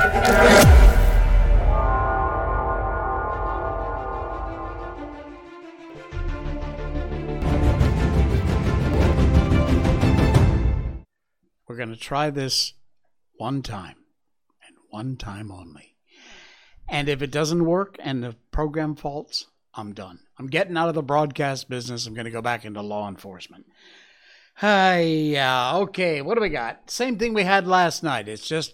We're going to try this one time and one time only. And if it doesn't work and the program faults, I'm done. I'm getting out of the broadcast business. I'm going to go back into law enforcement. Hi, yeah, okay. What do we got? Same thing we had last night. It's just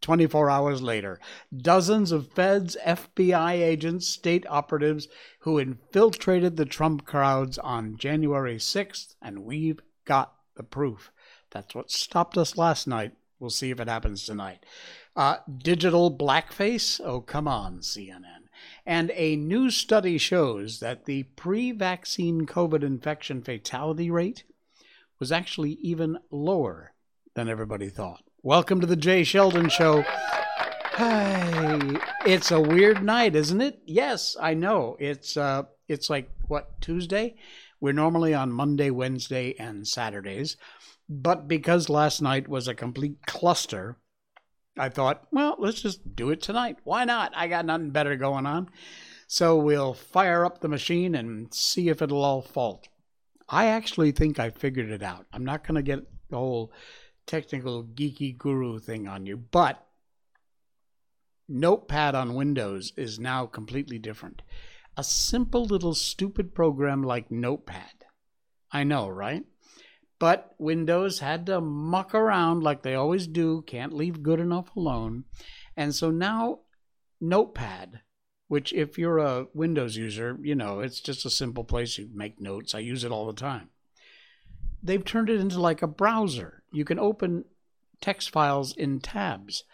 24 hours later. Dozens of feds, FBI agents, state operatives who infiltrated the Trump crowds on January 6th, and we've got the proof. That's what stopped us last night. We'll see if it happens tonight. Uh, digital blackface? Oh, come on, CNN. And a new study shows that the pre vaccine COVID infection fatality rate was actually even lower than everybody thought. Welcome to the Jay Sheldon Show. Hi. It's a weird night, isn't it? Yes, I know. It's uh it's like what, Tuesday? We're normally on Monday, Wednesday, and Saturdays. But because last night was a complete cluster, I thought, well, let's just do it tonight. Why not? I got nothing better going on. So we'll fire up the machine and see if it'll all fault. I actually think I figured it out. I'm not going to get the whole technical geeky guru thing on you, but Notepad on Windows is now completely different. A simple little stupid program like Notepad. I know, right? But Windows had to muck around like they always do, can't leave good enough alone. And so now Notepad, which if you're a Windows user, you know, it's just a simple place you make notes. I use it all the time. They've turned it into like a browser. You can open text files in tabs.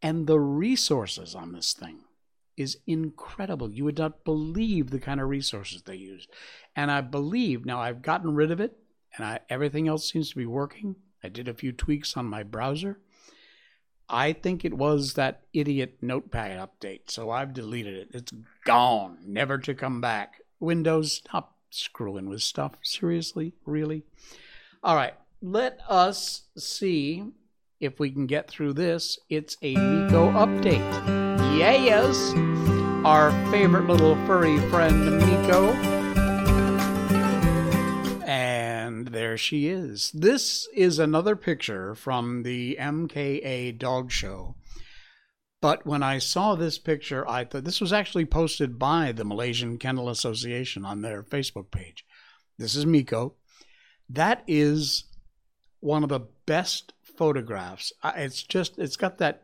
And the resources on this thing is incredible. You would not believe the kind of resources they use. And I believe, now I've gotten rid of it and I, everything else seems to be working. I did a few tweaks on my browser. I think it was that idiot Notepad update, so I've deleted it. It's gone, never to come back. Windows, stop screwing with stuff. Seriously? Really? All right, let us see if we can get through this. It's a Miko update. Yes! Our favorite little furry friend, Miko And there she is. This is another picture from the MKA dog show. But when I saw this picture, I thought this was actually posted by the Malaysian Kennel Association on their Facebook page. This is Miko. That is one of the best photographs. It's just, it's got that,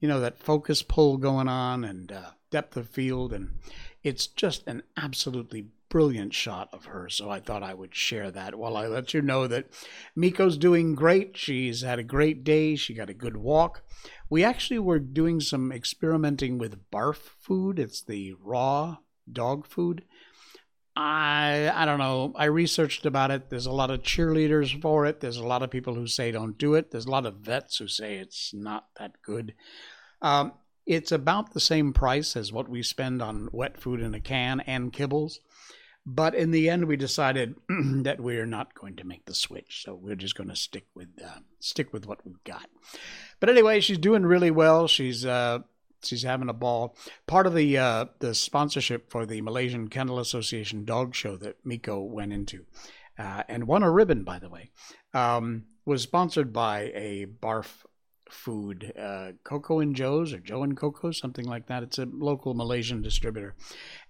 you know, that focus pull going on and uh, depth of field. And it's just an absolutely brilliant shot of her. So I thought I would share that while I let you know that Miko's doing great. She's had a great day. She got a good walk. We actually were doing some experimenting with barf food. It's the raw dog food. I I don't know. I researched about it. There's a lot of cheerleaders for it. There's a lot of people who say don't do it. There's a lot of vets who say it's not that good. Um, it's about the same price as what we spend on wet food in a can and kibbles. But in the end, we decided that we're not going to make the switch, so we're just going to stick with uh, stick with what we've got. But anyway, she's doing really well. She's uh, she's having a ball. Part of the uh, the sponsorship for the Malaysian Kennel Association dog show that Miko went into, uh, and won a ribbon, by the way, um, was sponsored by a barf food, uh, Coco and Joe's or Joe and Coco, something like that. It's a local Malaysian distributor.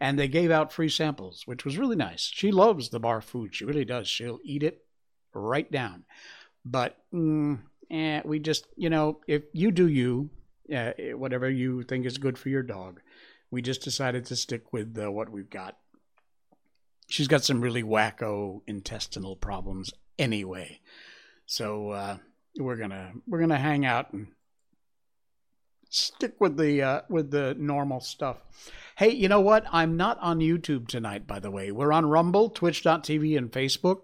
And they gave out free samples, which was really nice. She loves the barf food. She really does. She'll eat it right down. But mm, eh, we just, you know, if you do you, uh, whatever you think is good for your dog, we just decided to stick with uh, what we've got. She's got some really wacko intestinal problems anyway. So, uh, we're gonna we're gonna hang out and stick with the uh, with the normal stuff. Hey, you know what? I'm not on YouTube tonight, by the way. We're on Rumble, Twitch.tv, and Facebook.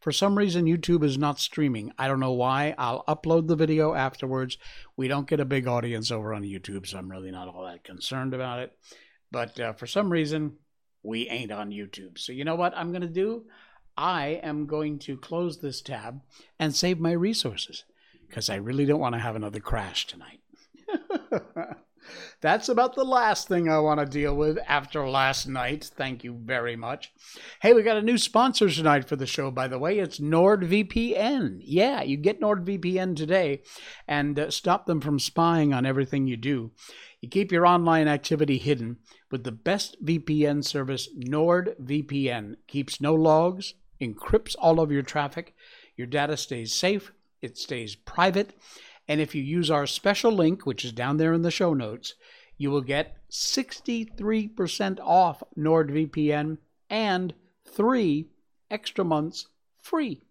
For some reason, YouTube is not streaming. I don't know why. I'll upload the video afterwards. We don't get a big audience over on YouTube, so I'm really not all that concerned about it. But uh, for some reason, we ain't on YouTube. So you know what I'm going to do? I am going to close this tab and save my resources because I really don't want to have another crash tonight. That's about the last thing I want to deal with after last night. Thank you very much. Hey, we got a new sponsor tonight for the show, by the way. It's NordVPN. Yeah, you get NordVPN today and uh, stop them from spying on everything you do. You keep your online activity hidden with the best VPN service, NordVPN. Keeps no logs, encrypts all of your traffic. Your data stays safe, it stays private and if you use our special link, which is down there in the show notes, you will get 63% off NordVPN and three extra months free.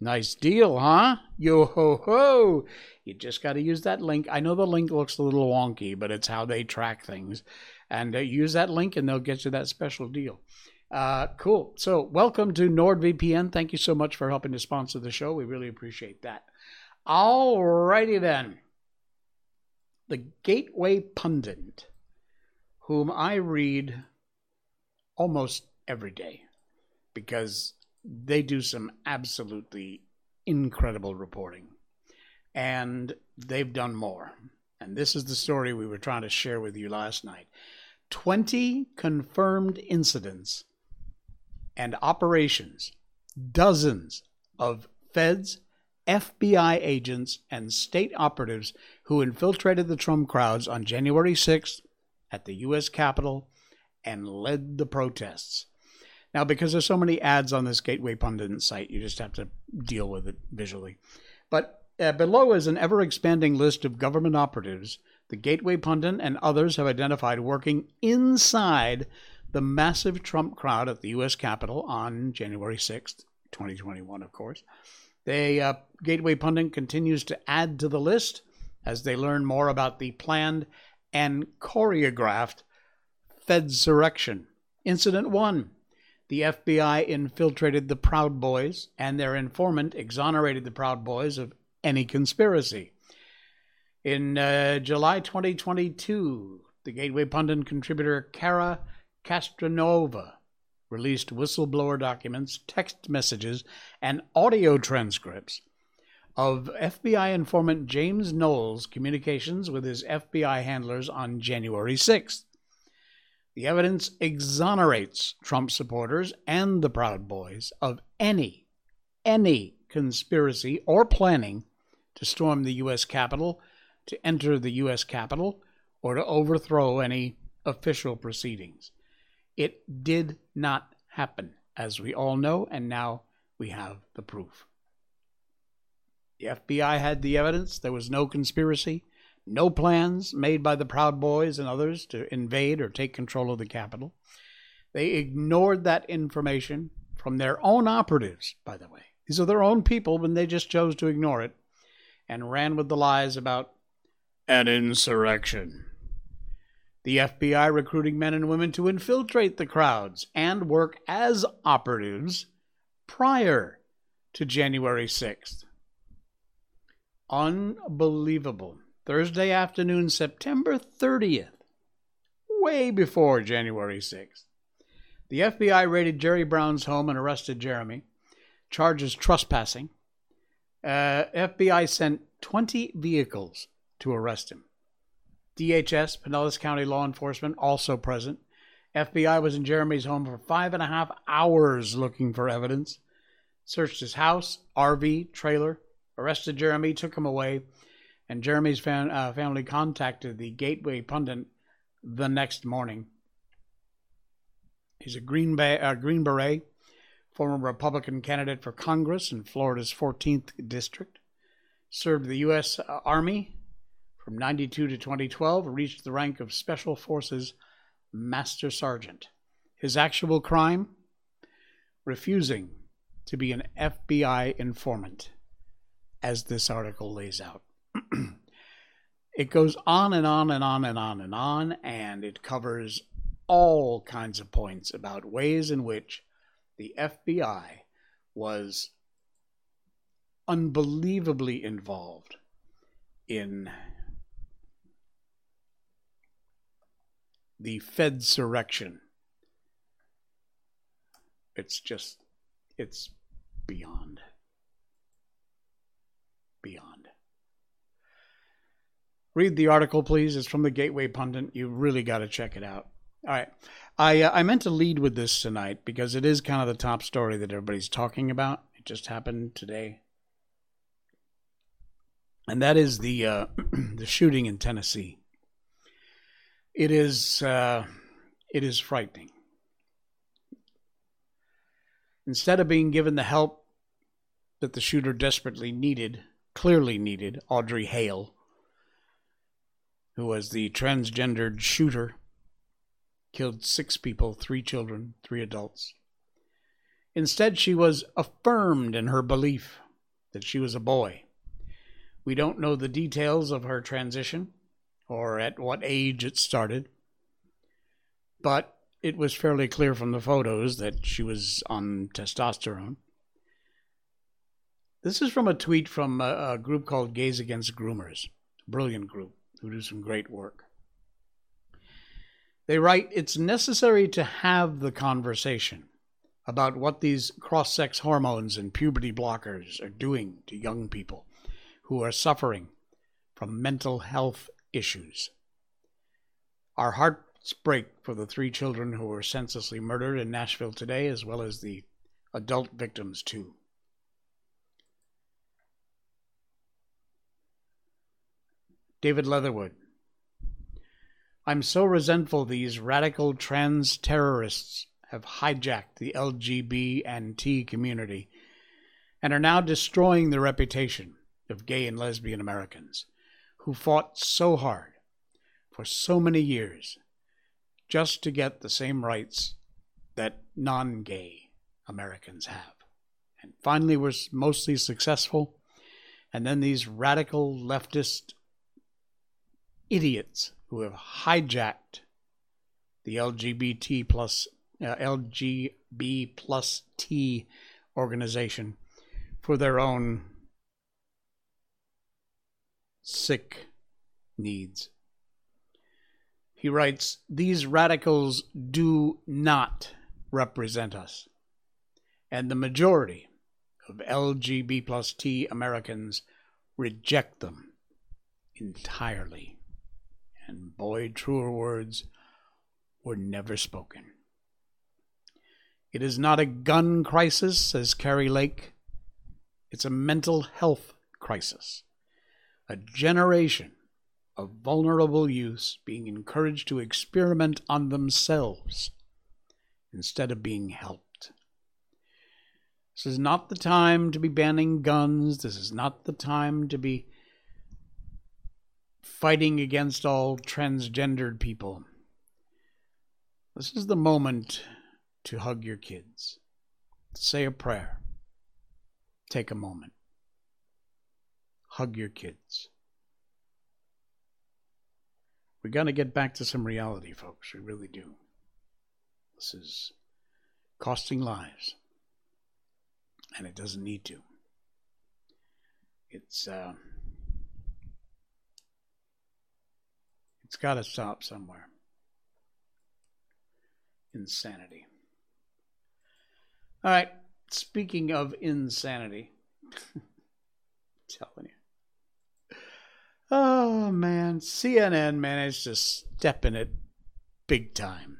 Nice deal, huh? Yo ho ho! You just got to use that link. I know the link looks a little wonky, but it's how they track things. And uh, use that link and they'll get you that special deal. Uh, cool. So, welcome to NordVPN. Thank you so much for helping to sponsor the show. We really appreciate that. Alrighty then. The Gateway Pundit, whom I read almost every day because they do some absolutely incredible reporting. And they've done more. And this is the story we were trying to share with you last night 20 confirmed incidents and operations, dozens of feds FBI agents and state operatives who infiltrated the Trump crowds on January 6th at the U.S. Capitol and led the protests. Now, because there's so many ads on this Gateway Pundit site, you just have to deal with it visually. But uh, below is an ever expanding list of government operatives the Gateway Pundit and others have identified working inside the massive Trump crowd at the U.S. Capitol on January 6th, 2021, of course. The uh, Gateway Pundit continues to add to the list as they learn more about the planned and choreographed Fedsurrection. Incident 1 The FBI infiltrated the Proud Boys, and their informant exonerated the Proud Boys of any conspiracy. In uh, July 2022, the Gateway Pundit contributor Cara Castronuova released whistleblower documents, text messages, and audio transcripts of FBI informant James Knowles' communications with his FBI handlers on January 6th. The evidence exonerates Trump supporters and the Proud Boys of any, any conspiracy or planning to storm the U.S. Capitol, to enter the U.S. Capitol, or to overthrow any official proceedings. It did not happen, as we all know, and now we have the proof. The FBI had the evidence. There was no conspiracy, no plans made by the Proud Boys and others to invade or take control of the Capitol. They ignored that information from their own operatives, by the way. These are their own people, but they just chose to ignore it and ran with the lies about an insurrection the FBI recruiting men and women to infiltrate the crowds and work as operatives prior to January 6th. Unbelievable. Thursday afternoon, September 30th, way before January 6th. The FBI raided Jerry Brown's home and arrested Jeremy, charges trespassing. Uh, FBI sent 20 vehicles to arrest him. DHS, Pinellas County Law Enforcement, also present. FBI was in Jeremy's home for five and a half hours looking for evidence. Searched his house, RV, trailer, arrested Jeremy, took him away, and Jeremy's fam- uh, family contacted the Gateway Pundit the next morning. He's a Green, Bay, uh, Green Beret, former Republican candidate for Congress in Florida's 14th District. Served the U.S. Army from 92 to 2012, reached the rank of Special Forces Master Sergeant. His actual crime? Refusing to be an FBI informant, as this article lays out. it goes on and on and on and on and on, and it covers all kinds of points about ways in which the FBI was unbelievably involved in the Fedsurrection. It's just, it's beyond. Beyond. Read the article, please. It's from the Gateway Pundit. You really got to check it out. All right. I, uh, I meant to lead with this tonight because it is kind of the top story that everybody's talking about. It just happened today. And that is the uh, the shooting in Tennessee. It is uh, it is frightening. Instead of being given the help that the shooter desperately needed, clearly needed, Audrey Hale, who was the transgendered shooter, killed six people, three children, three adults. Instead, she was affirmed in her belief that she was a boy. We don't know the details of her transition or at what age it started, but it was fairly clear from the photos that she was on testosterone. This is from a tweet from a, a group called Gays Against Groomers, a brilliant group who do some great work. They write It's necessary to have the conversation about what these cross sex hormones and puberty blockers are doing to young people who are suffering from mental health issues. Our hearts break for the three children who were senselessly murdered in Nashville today, as well as the adult victims, too. David Leatherwood. I'm so resentful these radical trans terrorists have hijacked the LGB and T community and are now destroying the reputation of gay and lesbian Americans who fought so hard for so many years just to get the same rights that non gay Americans have. And finally was mostly successful. And then these radical leftist idiots who have hijacked the LGBT plus uh, LGB plus T organization for their own sick needs. He writes, These radicals do not represent us. And the majority of LGB plus T Americans reject them entirely and boy, truer words were never spoken. It is not a gun crisis, says Kari Lake. It's a mental health crisis. A generation of vulnerable youths being encouraged to experiment on themselves instead of being helped. This is not the time to be banning guns. This is not the time to be fighting against all transgendered people. This is the moment to hug your kids, say a prayer. Take a moment. Hug your kids. We got to get back to some reality, folks. We really do. This is costing lives, and it doesn't need to. It's uh, It's got to stop somewhere. Insanity. All right. Speaking of insanity, telling you. Oh man, CNN managed to step in it big time.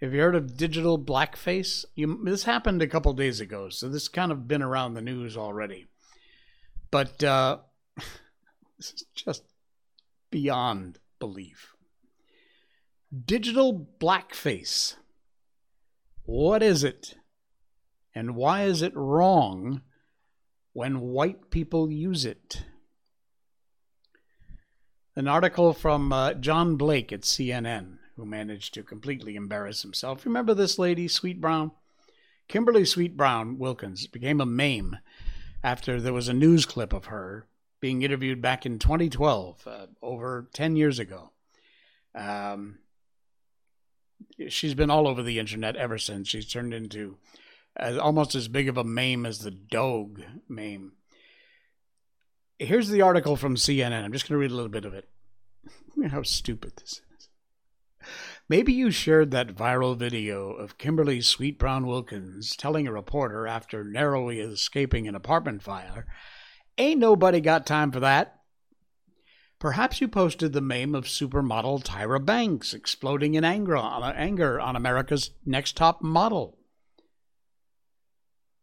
Have you heard of digital blackface? You, this happened a couple days ago, so this kind of been around the news already. But uh, this is just beyond belief. Digital blackface. What is it? And why is it wrong when white people use it? An article from uh, John Blake at CNN, who managed to completely embarrass himself. Remember this lady, Sweet Brown? Kimberly Sweet Brown Wilkins became a meme after there was a news clip of her being interviewed back in 2012, uh, over 10 years ago. Um, she's been all over the internet ever since. She's turned into almost as big of a meme as the Doge meme. Here's the article from CNN. I'm just going to read a little bit of it. How stupid this is. Maybe you shared that viral video of Kimberly Sweet Brown Wilkins telling a reporter after narrowly escaping an apartment fire Ain't nobody got time for that. Perhaps you posted the meme of supermodel Tyra Banks exploding in anger on, anger on America's Next Top Model.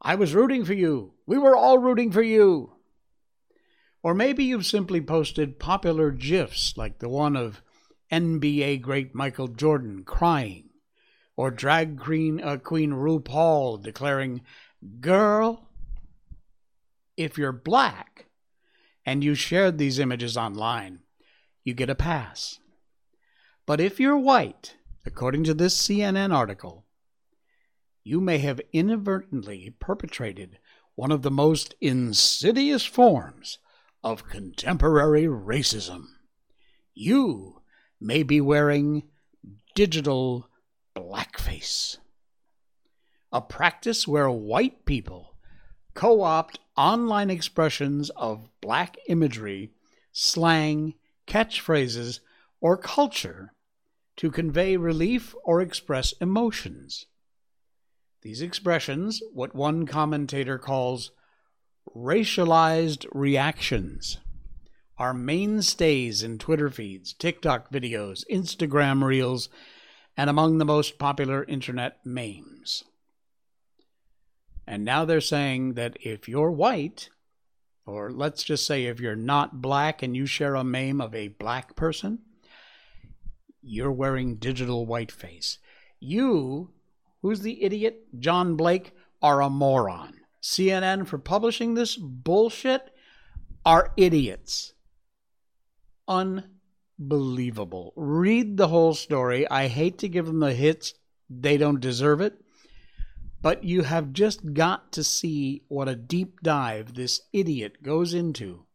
I was rooting for you. We were all rooting for you. Or maybe you've simply posted popular GIFs like the one of NBA great Michael Jordan crying, or drag queen, uh, queen RuPaul declaring, Girl, if you're black and you shared these images online, you get a pass. But if you're white, according to this CNN article, you may have inadvertently perpetrated one of the most insidious forms of contemporary racism. You may be wearing digital blackface, a practice where white people co opt online expressions of black imagery, slang, catchphrases, or culture to convey relief or express emotions. These expressions, what one commentator calls racialized reactions are mainstays in Twitter feeds, TikTok videos, Instagram reels, and among the most popular internet memes. And now they're saying that if you're white, or let's just say if you're not black and you share a meme of a black person, you're wearing digital whiteface. You, who's the idiot? John Blake, are a moron. CNN for publishing this bullshit are idiots. Unbelievable. Read the whole story. I hate to give them the hits, they don't deserve it. But you have just got to see what a deep dive this idiot goes into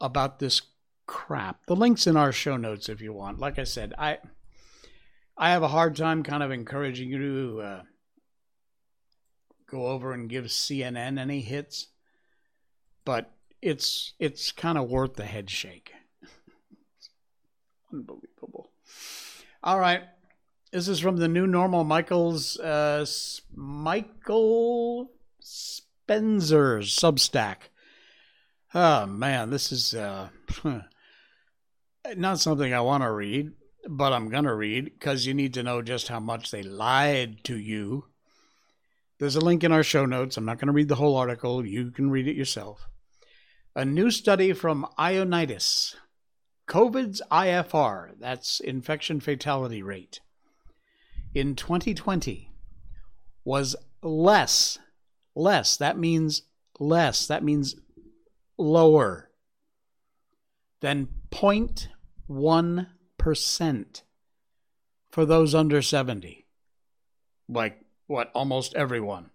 about this crap. The link's in our show notes if you want. Like I said, I I have a hard time kind of encouraging you to uh, go over and give CNN any hits, but it's it's kind of worth the head shake. Unbelievable. All right. This is from the new normal Michael's uh, Michael Spencer's Substack. Oh man, this is uh, not something I want to read, but I'm gonna read because you need to know just how much they lied to you there's a link in our show notes. I'm not going to read the whole article. You can read it yourself. A new study from Ioannidis, COVID's IFR, that's infection fatality rate, in 2020 was less, less, that means less, that means lower than 0.1% for those under 70. Like what almost everyone.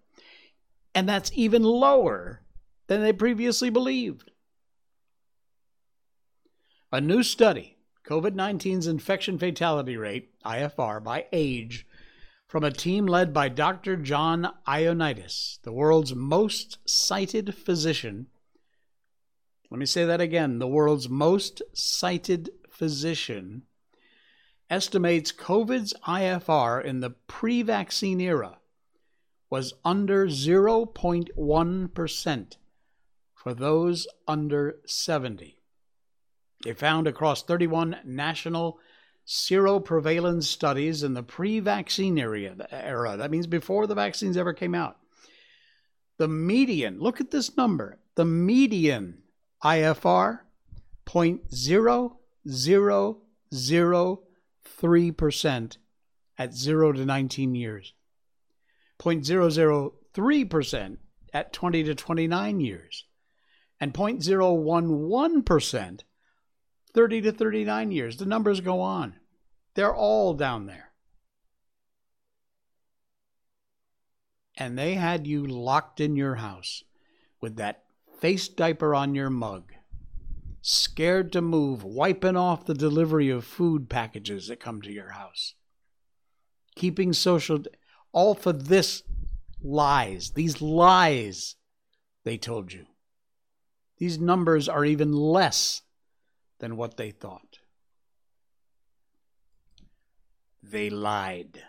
And that's even lower than they previously believed. A new study, COVID 19's infection fatality rate, IFR, by age, from a team led by Dr. John Ioannidis, the world's most cited physician. Let me say that again the world's most cited physician estimates COVID's IFR in the pre vaccine era was under 0.1% for those under 70. They found across 31 national seroprevalence studies in the pre vaccine era, that means before the vaccines ever came out. The median, look at this number, the median IFR 0.0003% at 0 to 19 years. 0.003% at 20 to 29 years, and 0.011% 30 to 39 years. The numbers go on. They're all down there. And they had you locked in your house with that face diaper on your mug, scared to move, wiping off the delivery of food packages that come to your house, keeping social all for this lies, these lies they told you. These numbers are even less than what they thought. They lied.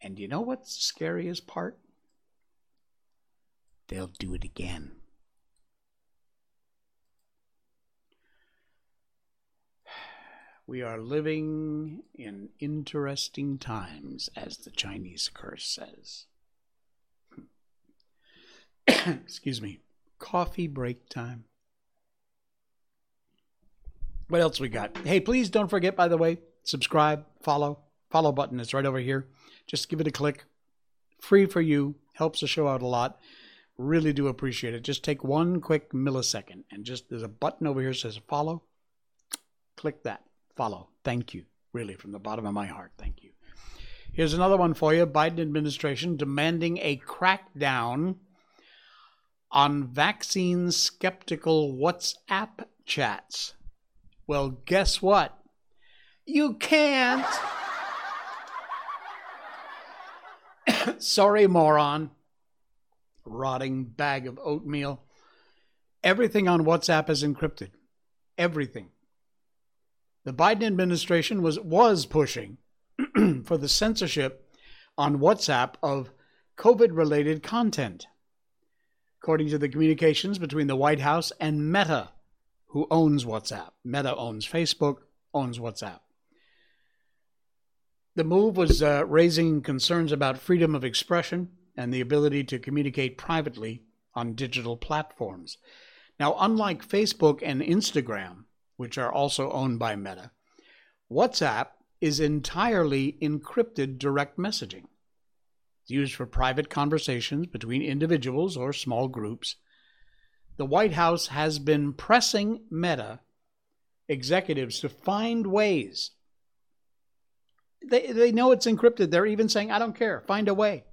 And you know what's the scariest part? They'll do it again. We are living in interesting times, as the Chinese curse says. Excuse me. Coffee break time. What else we got? Hey, please don't forget, by the way, subscribe, follow. Follow button is right over here. Just give it a click. Free for you. Helps the show out a lot. Really do appreciate it. Just take one quick millisecond and just there's a button over here that says follow. Click that. Follow. Thank you. Really, from the bottom of my heart, thank you. Here's another one for you. Biden administration demanding a crackdown on vaccine skeptical WhatsApp chats. Well, guess what? You can't. Sorry, moron. Rotting bag of oatmeal. Everything on WhatsApp is encrypted. Everything. The Biden administration was was pushing for the censorship on WhatsApp of COVID related content. According to the communications between the White House and Meta, who owns WhatsApp. Meta owns Facebook, owns WhatsApp. The move was uh, raising concerns about freedom of expression and the ability to communicate privately on digital platforms. Now, unlike Facebook and Instagram, which are also owned by Meta, WhatsApp is entirely encrypted direct messaging. It's used for private conversations between individuals or small groups the White House has been pressing Meta executives to find ways. They, they know it's encrypted. They're even saying, I don't care, find a way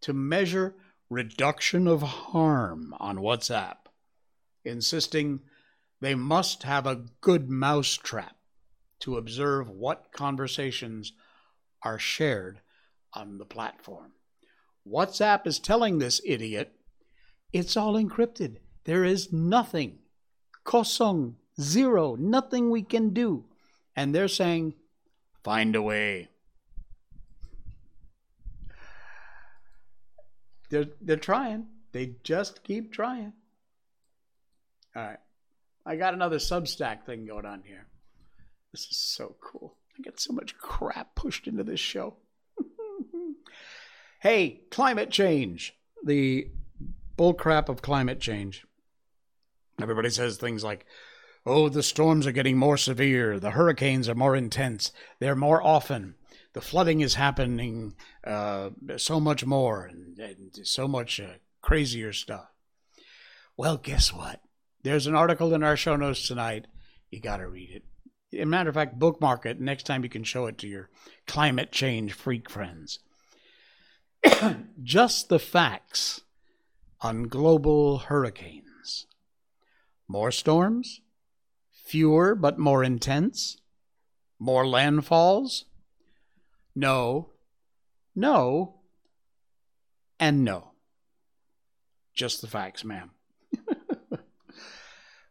to measure reduction of harm on WhatsApp, insisting they must have a good mousetrap to observe what conversations are shared on the platform. WhatsApp is telling this idiot it's all encrypted. There is nothing. Kosong, zero, nothing we can do. And they're saying, find a way. They're, they're trying. They just keep trying. All right. I got another Substack thing going on here. This is so cool. I get so much crap pushed into this show. hey, climate change. The bullcrap of climate change. Everybody says things like, oh, the storms are getting more severe, the hurricanes are more intense, they're more often, the flooding is happening uh, so much more, and, and so much uh, crazier stuff. Well, guess what? There's an article in our show notes tonight. You got to read it. As a matter of fact, bookmark it. Next time you can show it to your climate change freak friends. Just the facts on global hurricanes. More storms? Fewer but more intense? More landfalls? No, no, and no. Just the facts, ma'am.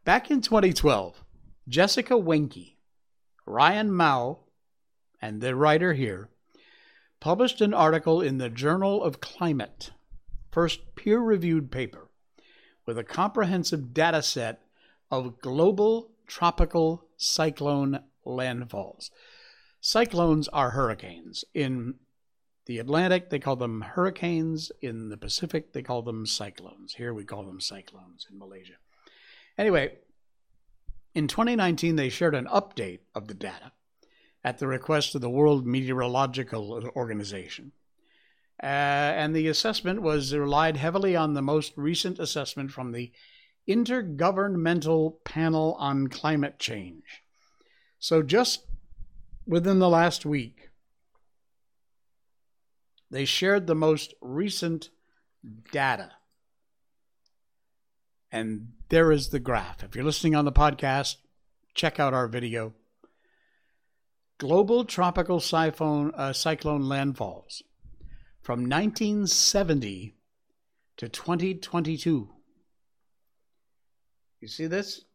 Back in 2012, Jessica Weinkle, Ryan Maue, and the writer here published an article in the Journal of Climate first peer reviewed paper with a comprehensive data set of global tropical cyclone landfalls. Cyclones are hurricanes. In the Atlantic, they call them hurricanes. In the Pacific, they call them cyclones. Here we call them cyclones in Malaysia. Anyway, in 2019, they shared an update of the data at the request of the World Meteorological Organization. Uh, and the assessment was relied heavily on the most recent assessment from the Intergovernmental Panel on Climate Change. So, just within the last week, they shared the most recent data. And there is the graph. If you're listening on the podcast, check out our video. Global tropical cyclone, uh, cyclone landfalls from 1970 to 2022. You see this?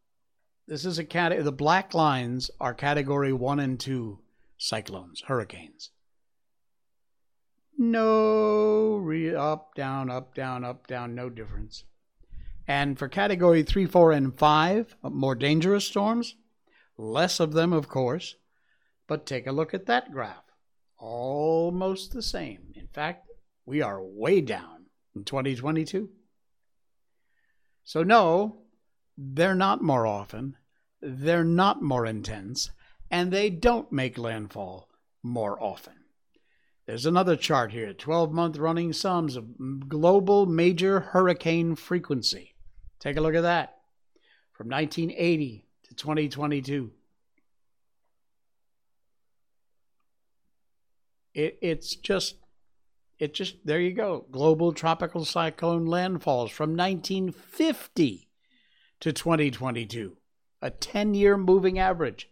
This is a cat. The black lines are category one and two cyclones, hurricanes. No re- up, down, up, down, up, down, no difference. And for category three, four, and five, more dangerous storms, Less of them, of course, but take a look at that graph. Almost the same. In fact, we are way down in 2022. So, no, they're not more often, they're not more intense, and they don't make landfall more often. There's another chart here 12 month running sums of global major hurricane frequency. Take a look at that from 1980 to 2022. It, it's just, it just, there you go. Global tropical cyclone landfalls from 1950 to 2022, a 10 year moving average.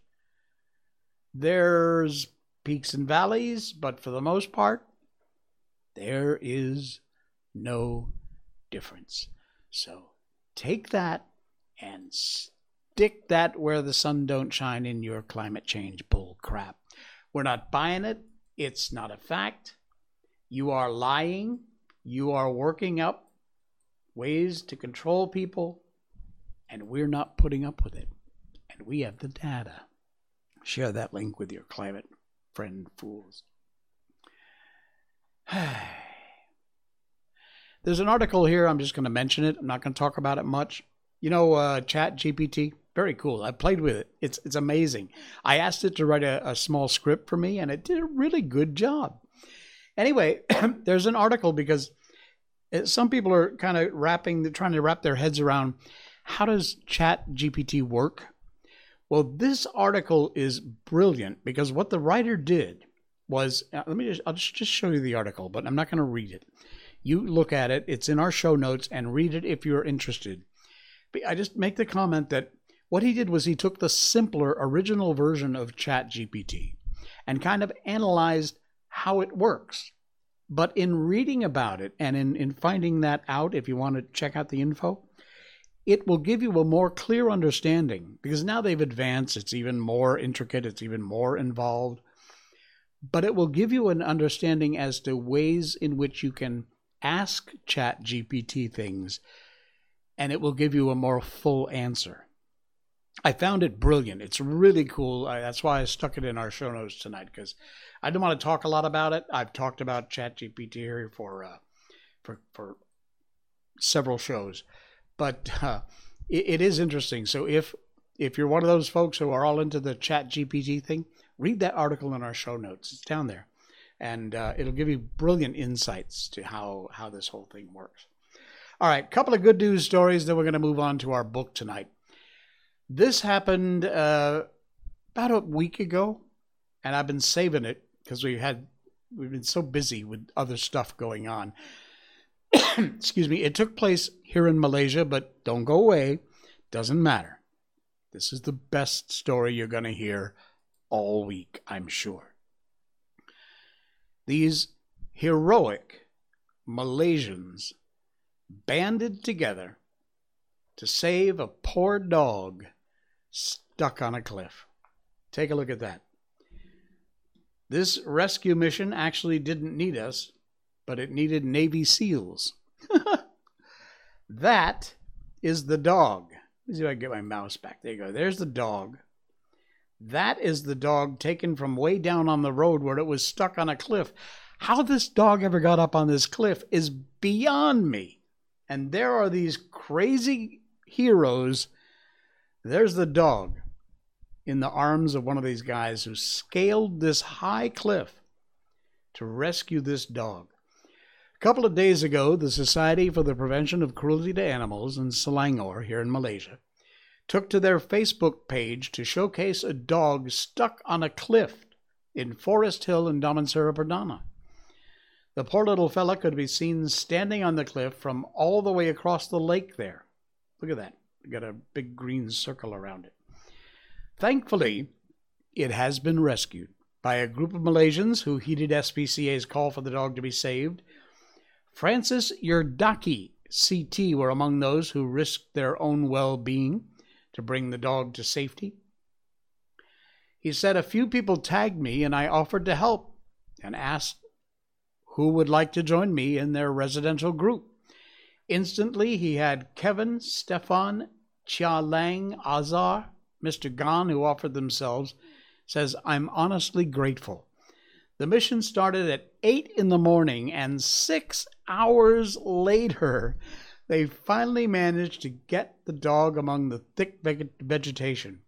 There's peaks and valleys, but for the most part, there is no difference. So take that and stick that where the sun don't shine in your climate change bull crap. We're not buying it. It's not a fact. You are lying. You are working up ways to control people, and we're not putting up with it. And we have the data. Share that link with your climate friend fools. There's an article here. I'm just going to mention it. I'm not going to talk about it much. You know, uh, Chat GPT, very cool. I played with it. It's it's amazing. I asked it to write a, a small script for me, and it did a really good job. Anyway, there's an article because it, some people are kind of wrapping, trying to wrap their heads around how does Chat GPT work. Well, this article is brilliant because what the writer did was uh, let me just I'll just show you the article, but I'm not going to read it. You look at it, it's in our show notes and read it if you're interested. I just make the comment that what he did was he took the simpler original version of ChatGPT and kind of analyzed how it works. But in reading about it and in, in finding that out, if you want to check out the info, it will give you a more clear understanding because now they've advanced, it's even more intricate, it's even more involved. But it will give you an understanding as to ways in which you can ask ChatGPT things and it will give you a more full answer. I found it brilliant. It's really cool. I, that's why I stuck it in our show notes tonight because I don't want to talk a lot about it. I've talked about ChatGPT here for uh, for for several shows, but uh, it, it is interesting. So if if you're one of those folks who are all into the ChatGPT thing, read that article in our show notes. It's down there, and uh, it'll give you brilliant insights to how how this whole thing works. All right, couple of good news stories. Then we're going to move on to our book tonight. This happened uh, about a week ago, and I've been saving it because we had we've been so busy with other stuff going on. Excuse me. It took place here in Malaysia, but don't go away. Doesn't matter. This is the best story you're going to hear all week, I'm sure. These heroic Malaysians banded together to save a poor dog stuck on a cliff. Take a look at that. This rescue mission actually didn't need us, but it needed Navy SEALs. that is the dog. Let me see if I can get my mouse back. There you go. There's the dog. That is the dog taken from way down on the road where it was stuck on a cliff. How this dog ever got up on this cliff is beyond me. And there are these crazy heroes. There's the dog in the arms of one of these guys who scaled this high cliff to rescue this dog. A couple of days ago, the Society for the Prevention of Cruelty to Animals in Selangor, here in Malaysia, took to their Facebook page to showcase a dog stuck on a cliff in Forest Hill in Damansara Perdana. The poor little fella could be seen standing on the cliff from all the way across the lake there. Look at that. Got a big green circle around it. Thankfully, it has been rescued by a group of Malaysians who heeded SPCA's call for the dog to be saved. Francis Yerdaki, CT, were among those who risked their own well being to bring the dog to safety. He said, A few people tagged me and I offered to help and asked who would like to join me in their residential group. Instantly, he had Kevin, Stefan, Chia Lang, Azar, Mr. Gan, who offered themselves, says, I'm honestly grateful. The mission started at 8 in the morning, and six hours later, they finally managed to get the dog among the thick vegetation.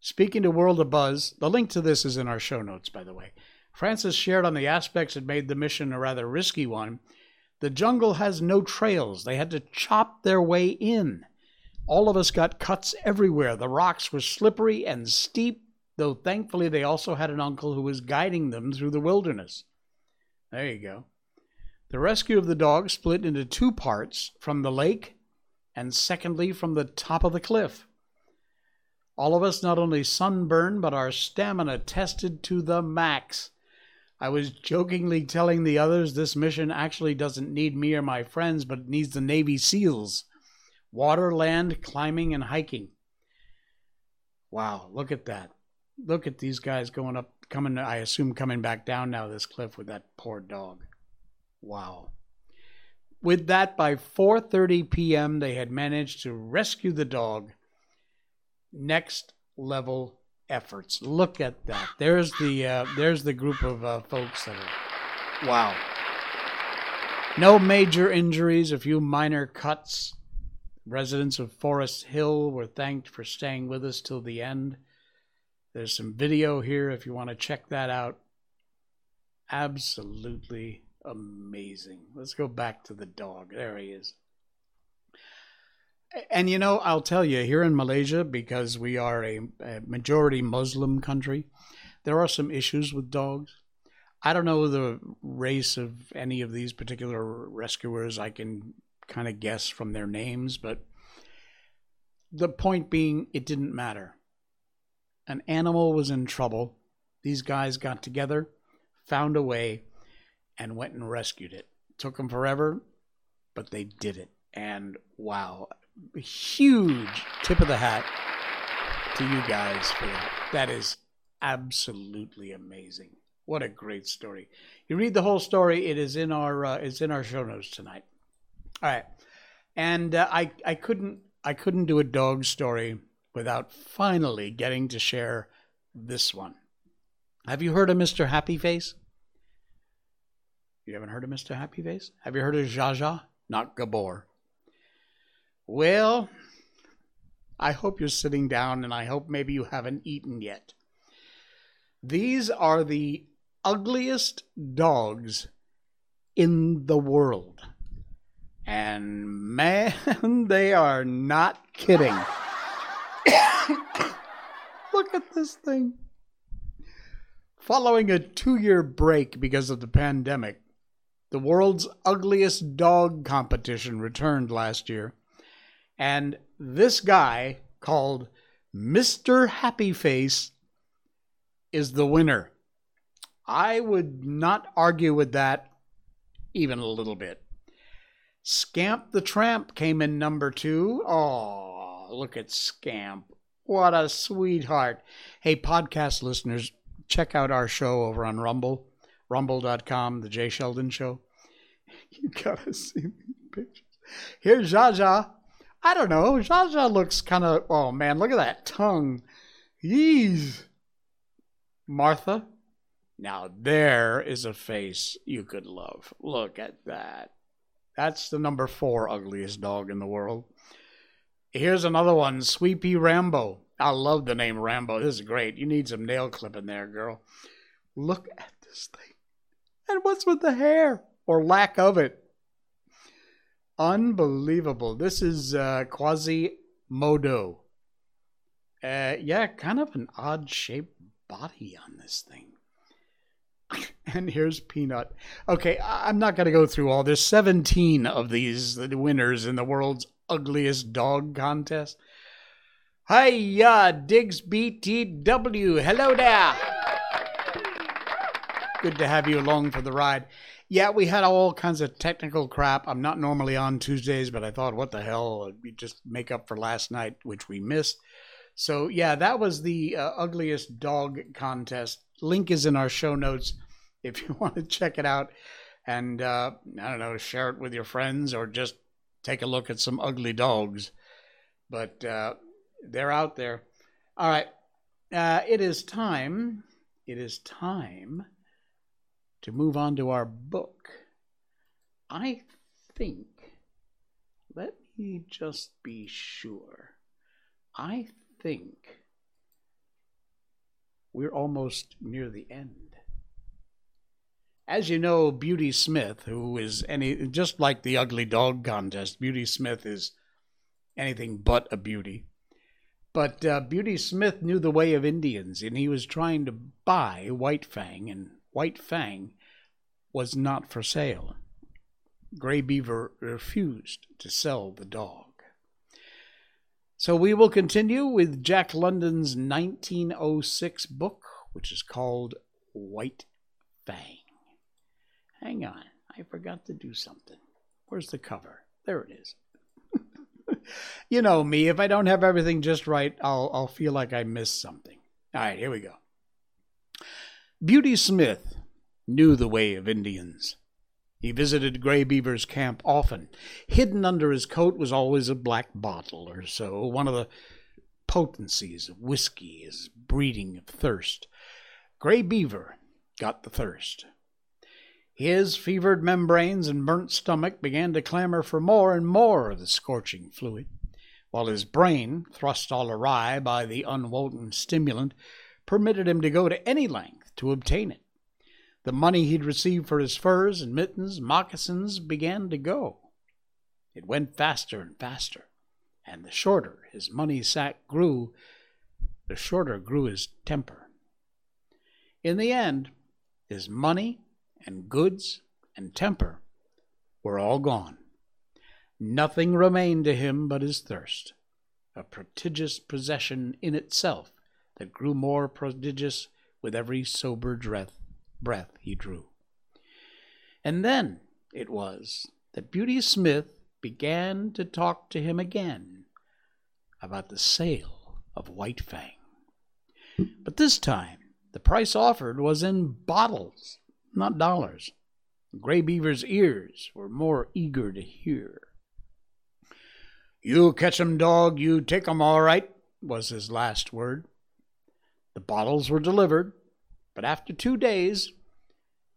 Speaking to World of Buzz, the link to this is in our show notes, by the way. Francis shared on the aspects that made the mission a rather risky one. The jungle has no trails, they had to chop their way in. All of us got cuts everywhere. The rocks were slippery and steep, though thankfully they also had an uncle who was guiding them through the wilderness. There you go. The rescue of the dog split into two parts from the lake and secondly from the top of the cliff. All of us not only sunburned, but our stamina tested to the max. I was jokingly telling the others this mission actually doesn't need me or my friends, but needs the Navy SEALs water, land, climbing, and hiking. Wow, look at that. Look at these guys going up, coming, I assume, coming back down now this cliff with that poor dog. Wow. With that, by 4:30 p.m., they had managed to rescue the dog. Next level efforts. Look at that. There's the uh, there's the group of uh, folks that are. Wow. No major injuries, a few minor cuts. Residents of Forest Hill were thanked for staying with us till the end. There's some video here if you want to check that out. Absolutely amazing. Let's go back to the dog. There he is. And you know, I'll tell you, here in Malaysia, because we are a, a, majority Muslim country, there are some issues with dogs. I don't know the race of any of these particular rescuers. I can kind of guess from their names, but the point being, it didn't matter. An animal was in trouble. These guys got together, found a way, and went and rescued it. Took them forever, but they did it. And wow, huge tip of the hat to you guys for that. That is absolutely amazing. What a great story. You read the whole story, it is in our uh, it's in our show notes tonight. All right. And uh, I I couldn't I couldn't do a dog story without finally getting to share this one. Have you heard of Mr. Happy Face? You haven't heard of Mr. Happy Face? Have you heard of Zsa Zsa? Not Gabor. Well, I hope you're sitting down and I hope maybe you haven't eaten yet. These are the ugliest dogs in the world. And man, they are not kidding. Look at this thing. Following a two year break because of the pandemic, the world's ugliest dog competition returned last year. And this guy called Mr. Happy Face is the winner. I would not argue with that even a little bit. Scamp the Tramp came in number two. Oh, look at Scamp. What a sweetheart. Hey, podcast listeners, check out our show over on Rumble, rumble.com, The Jay Sheldon Show. You gotta see these pictures. Here's Zsa Zsa. I don't know. Zsa Zsa looks kind of, oh man, look at that tongue. Yeez. Martha. Now there is a face you could love. Look at that. That's the number four ugliest dog in the world. Here's another one, Sweepee Rambo. I love the name Rambo. This is great. You need some nail clipping there, girl. Look at this thing. And what's with the hair or lack of it? Unbelievable. This is uh, Quasimodo. Uh, yeah, kind of an odd shaped body on this thing. and here's Peanut. Okay, I'm not going to go through all. There's 17 of these winners in the world's ugliest dog contest. Hiya, Diggs BTW. Hello there. Good to have you along for the ride. Yeah, we had all kinds of technical crap. I'm not normally on Tuesdays, but I thought, what the hell? We just make up for last night, which we missed. So, yeah, that was the uh, ugliest dog contest. Link is in our show notes if you want to check it out and uh, I don't know, share it with your friends or just take a look at some ugly dogs. But uh, they're out there. All right. Uh, it is time. It is time to move on to our book. I think, let me just be sure. I think we're almost near the end. As you know, Beauty Smith, who is any just like the ugly dog contest, Beauty Smith is anything but a beauty. But uh, Beauty Smith knew the way of Indians, and he was trying to buy White Fang, and White Fang was not for sale. Grey Beaver refused to sell the dog. So we will continue with Jack London's 1906 book, which is called White Fang. Hang on, I forgot to do something. Where's the cover? There it is. you know me, if I don't have everything just right, I'll, I'll feel like I missed something. All right, here we go. Beauty Smith knew the way of Indians. He visited Grey Beaver's camp often. Hidden under his coat was always a black bottle or so, one of the potencies of whiskey, his breeding of thirst. Grey Beaver got the thirst. His fevered membranes and burnt stomach began to clamor for more and more of the scorching fluid, while his brain, thrust all awry by the unwonted stimulant, permitted him to go to any length to obtain it. The money he'd received for his furs and mittens, moccasins, began to go. It went faster and faster, and the shorter his money sack grew, the shorter grew his temper. In the end, his money and goods and temper were all gone. Nothing remained to him but his thirst, a prodigious possession in itself that grew more prodigious with every sober breath breath he drew. And then it was that Beauty Smith began to talk to him again about the sale of White Fang. But this time, the price offered was in bottles, not dollars. Grey Beaver's ears were more eager to hear. You catch 'em, dog, you take 'em all right, was his last word. The bottles were delivered, but after two days,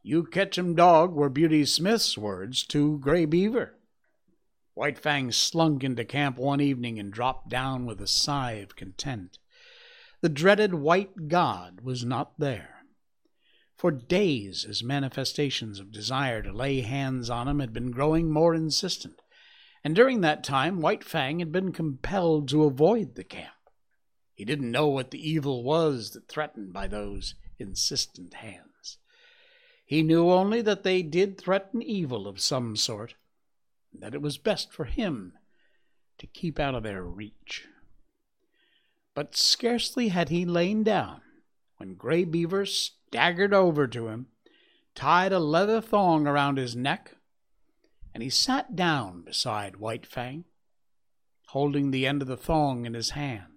you catch 'em dog were Beauty Smith's words to Grey Beaver. White Fang slunk into camp one evening and dropped down with a sigh of content. The dreaded white god was not there. For days his manifestations of desire to lay hands on him had been growing more insistent, and during that time White Fang had been compelled to avoid the camp. He didn't know what the evil was that threatened by those insistent hands. He knew only that they did threaten evil of some sort, and that it was best for him to keep out of their reach. But scarcely had he lain down when Grey Beaver staggered over to him, tied a leather thong around his neck, and he sat down beside White Fang, holding the end of the thong in his hand.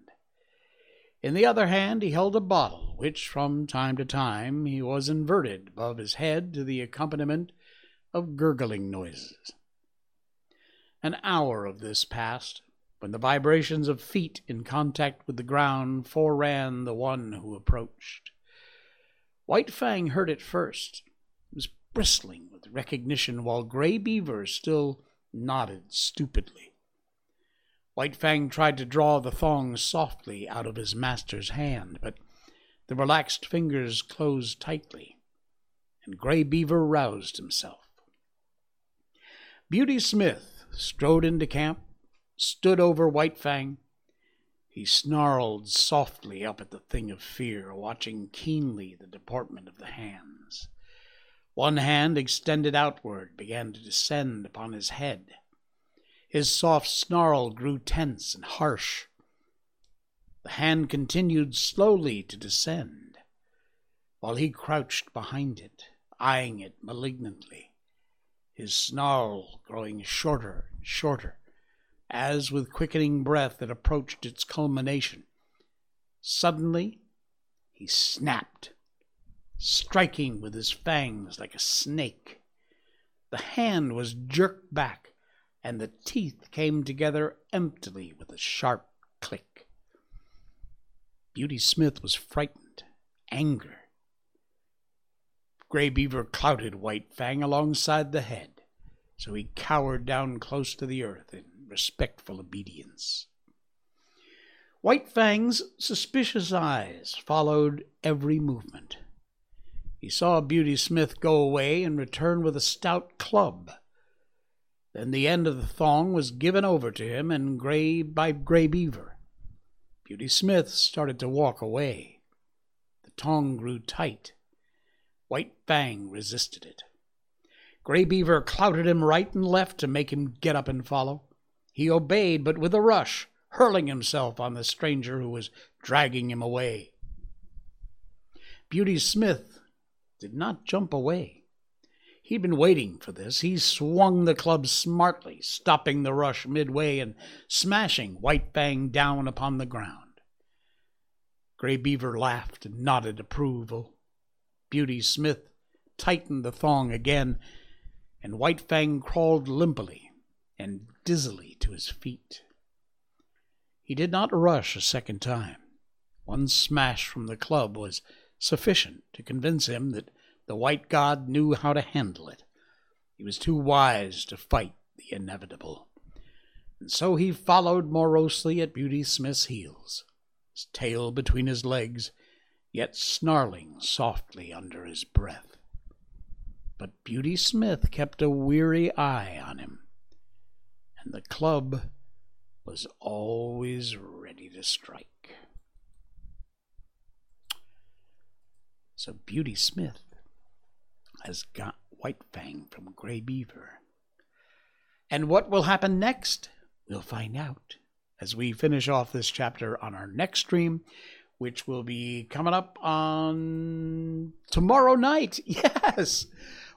In the other hand he held a bottle, which from time to time he was inverted above his head to the accompaniment of gurgling noises. An hour of this passed, when the vibrations of feet in contact with the ground foreran the one who approached. White Fang heard it first. Was bristling with recognition, while Grey Beaver still nodded stupidly. White Fang tried to draw the thong softly out of his master's hand, but the relaxed fingers closed tightly, and Grey Beaver roused himself. Beauty Smith strode into camp, stood over White Fang. He snarled softly up at the thing of fear, watching keenly the deportment of the hands. One hand, extended outward, began to descend upon his head. His soft snarl grew tense and harsh. The hand continued slowly to descend, while he crouched behind it, eyeing it malignantly, his snarl growing shorter and shorter, as with quickening breath it approached its culmination. Suddenly, he snapped, striking with his fangs like a snake. The hand was jerked back and the teeth came together emptily with a sharp click. Beauty Smith was frightened, anger. Grey Beaver clouted White Fang alongside the head, so he cowered down close to the earth in respectful obedience. White Fang's suspicious eyes followed every movement. He saw Beauty Smith go away and return with a stout club. Then the end of the thong was given over to him and Gray by Grey Beaver. Beauty Smith started to walk away. The tongue grew tight. White Fang resisted it. Grey Beaver clouted him right and left to make him get up and follow. He obeyed, but with a rush, hurling himself on the stranger who was dragging him away. Beauty Smith did not jump away. He'd been waiting for this. He swung the club smartly, stopping the rush midway and smashing White Fang down upon the ground. Grey Beaver laughed and nodded approval. Beauty Smith tightened the thong again, and White Fang crawled limply and dizzily to his feet. He did not rush a second time. One smash from the club was sufficient to convince him that the white god knew how to handle it. He was too wise to fight the inevitable. And so he followed morosely at Beauty Smith's heels, his tail between his legs, yet snarling softly under his breath. But Beauty Smith kept a weary eye on him, and the club was always ready to strike. So Beauty Smith has got White Fang from Grey Beaver. And what will happen next? We'll find out as we finish off this chapter on our next stream, which will be coming up on tomorrow night. Yes.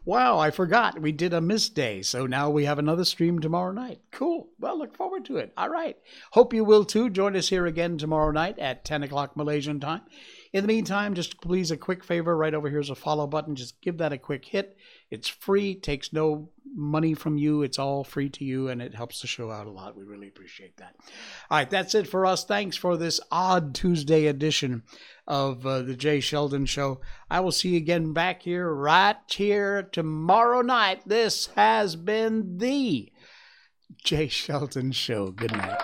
Wow, I forgot. We did a miss day, so now we have another stream tomorrow night. Cool. Well, look forward to it. All right. Hope you will too. Join us here again tomorrow night at 10 o'clock Malaysian time. In the meantime, just please a quick favor right over here is a follow button. Just give that a quick hit. It's free, takes no money from you. It's all free to you, and it helps the show out a lot. We really appreciate that. All right, that's it for us. Thanks for this odd Tuesday edition of uh, the Jay Sheldon Show. I will see you again back here, right here tomorrow night. This has been the Jay Sheldon Show. Good night.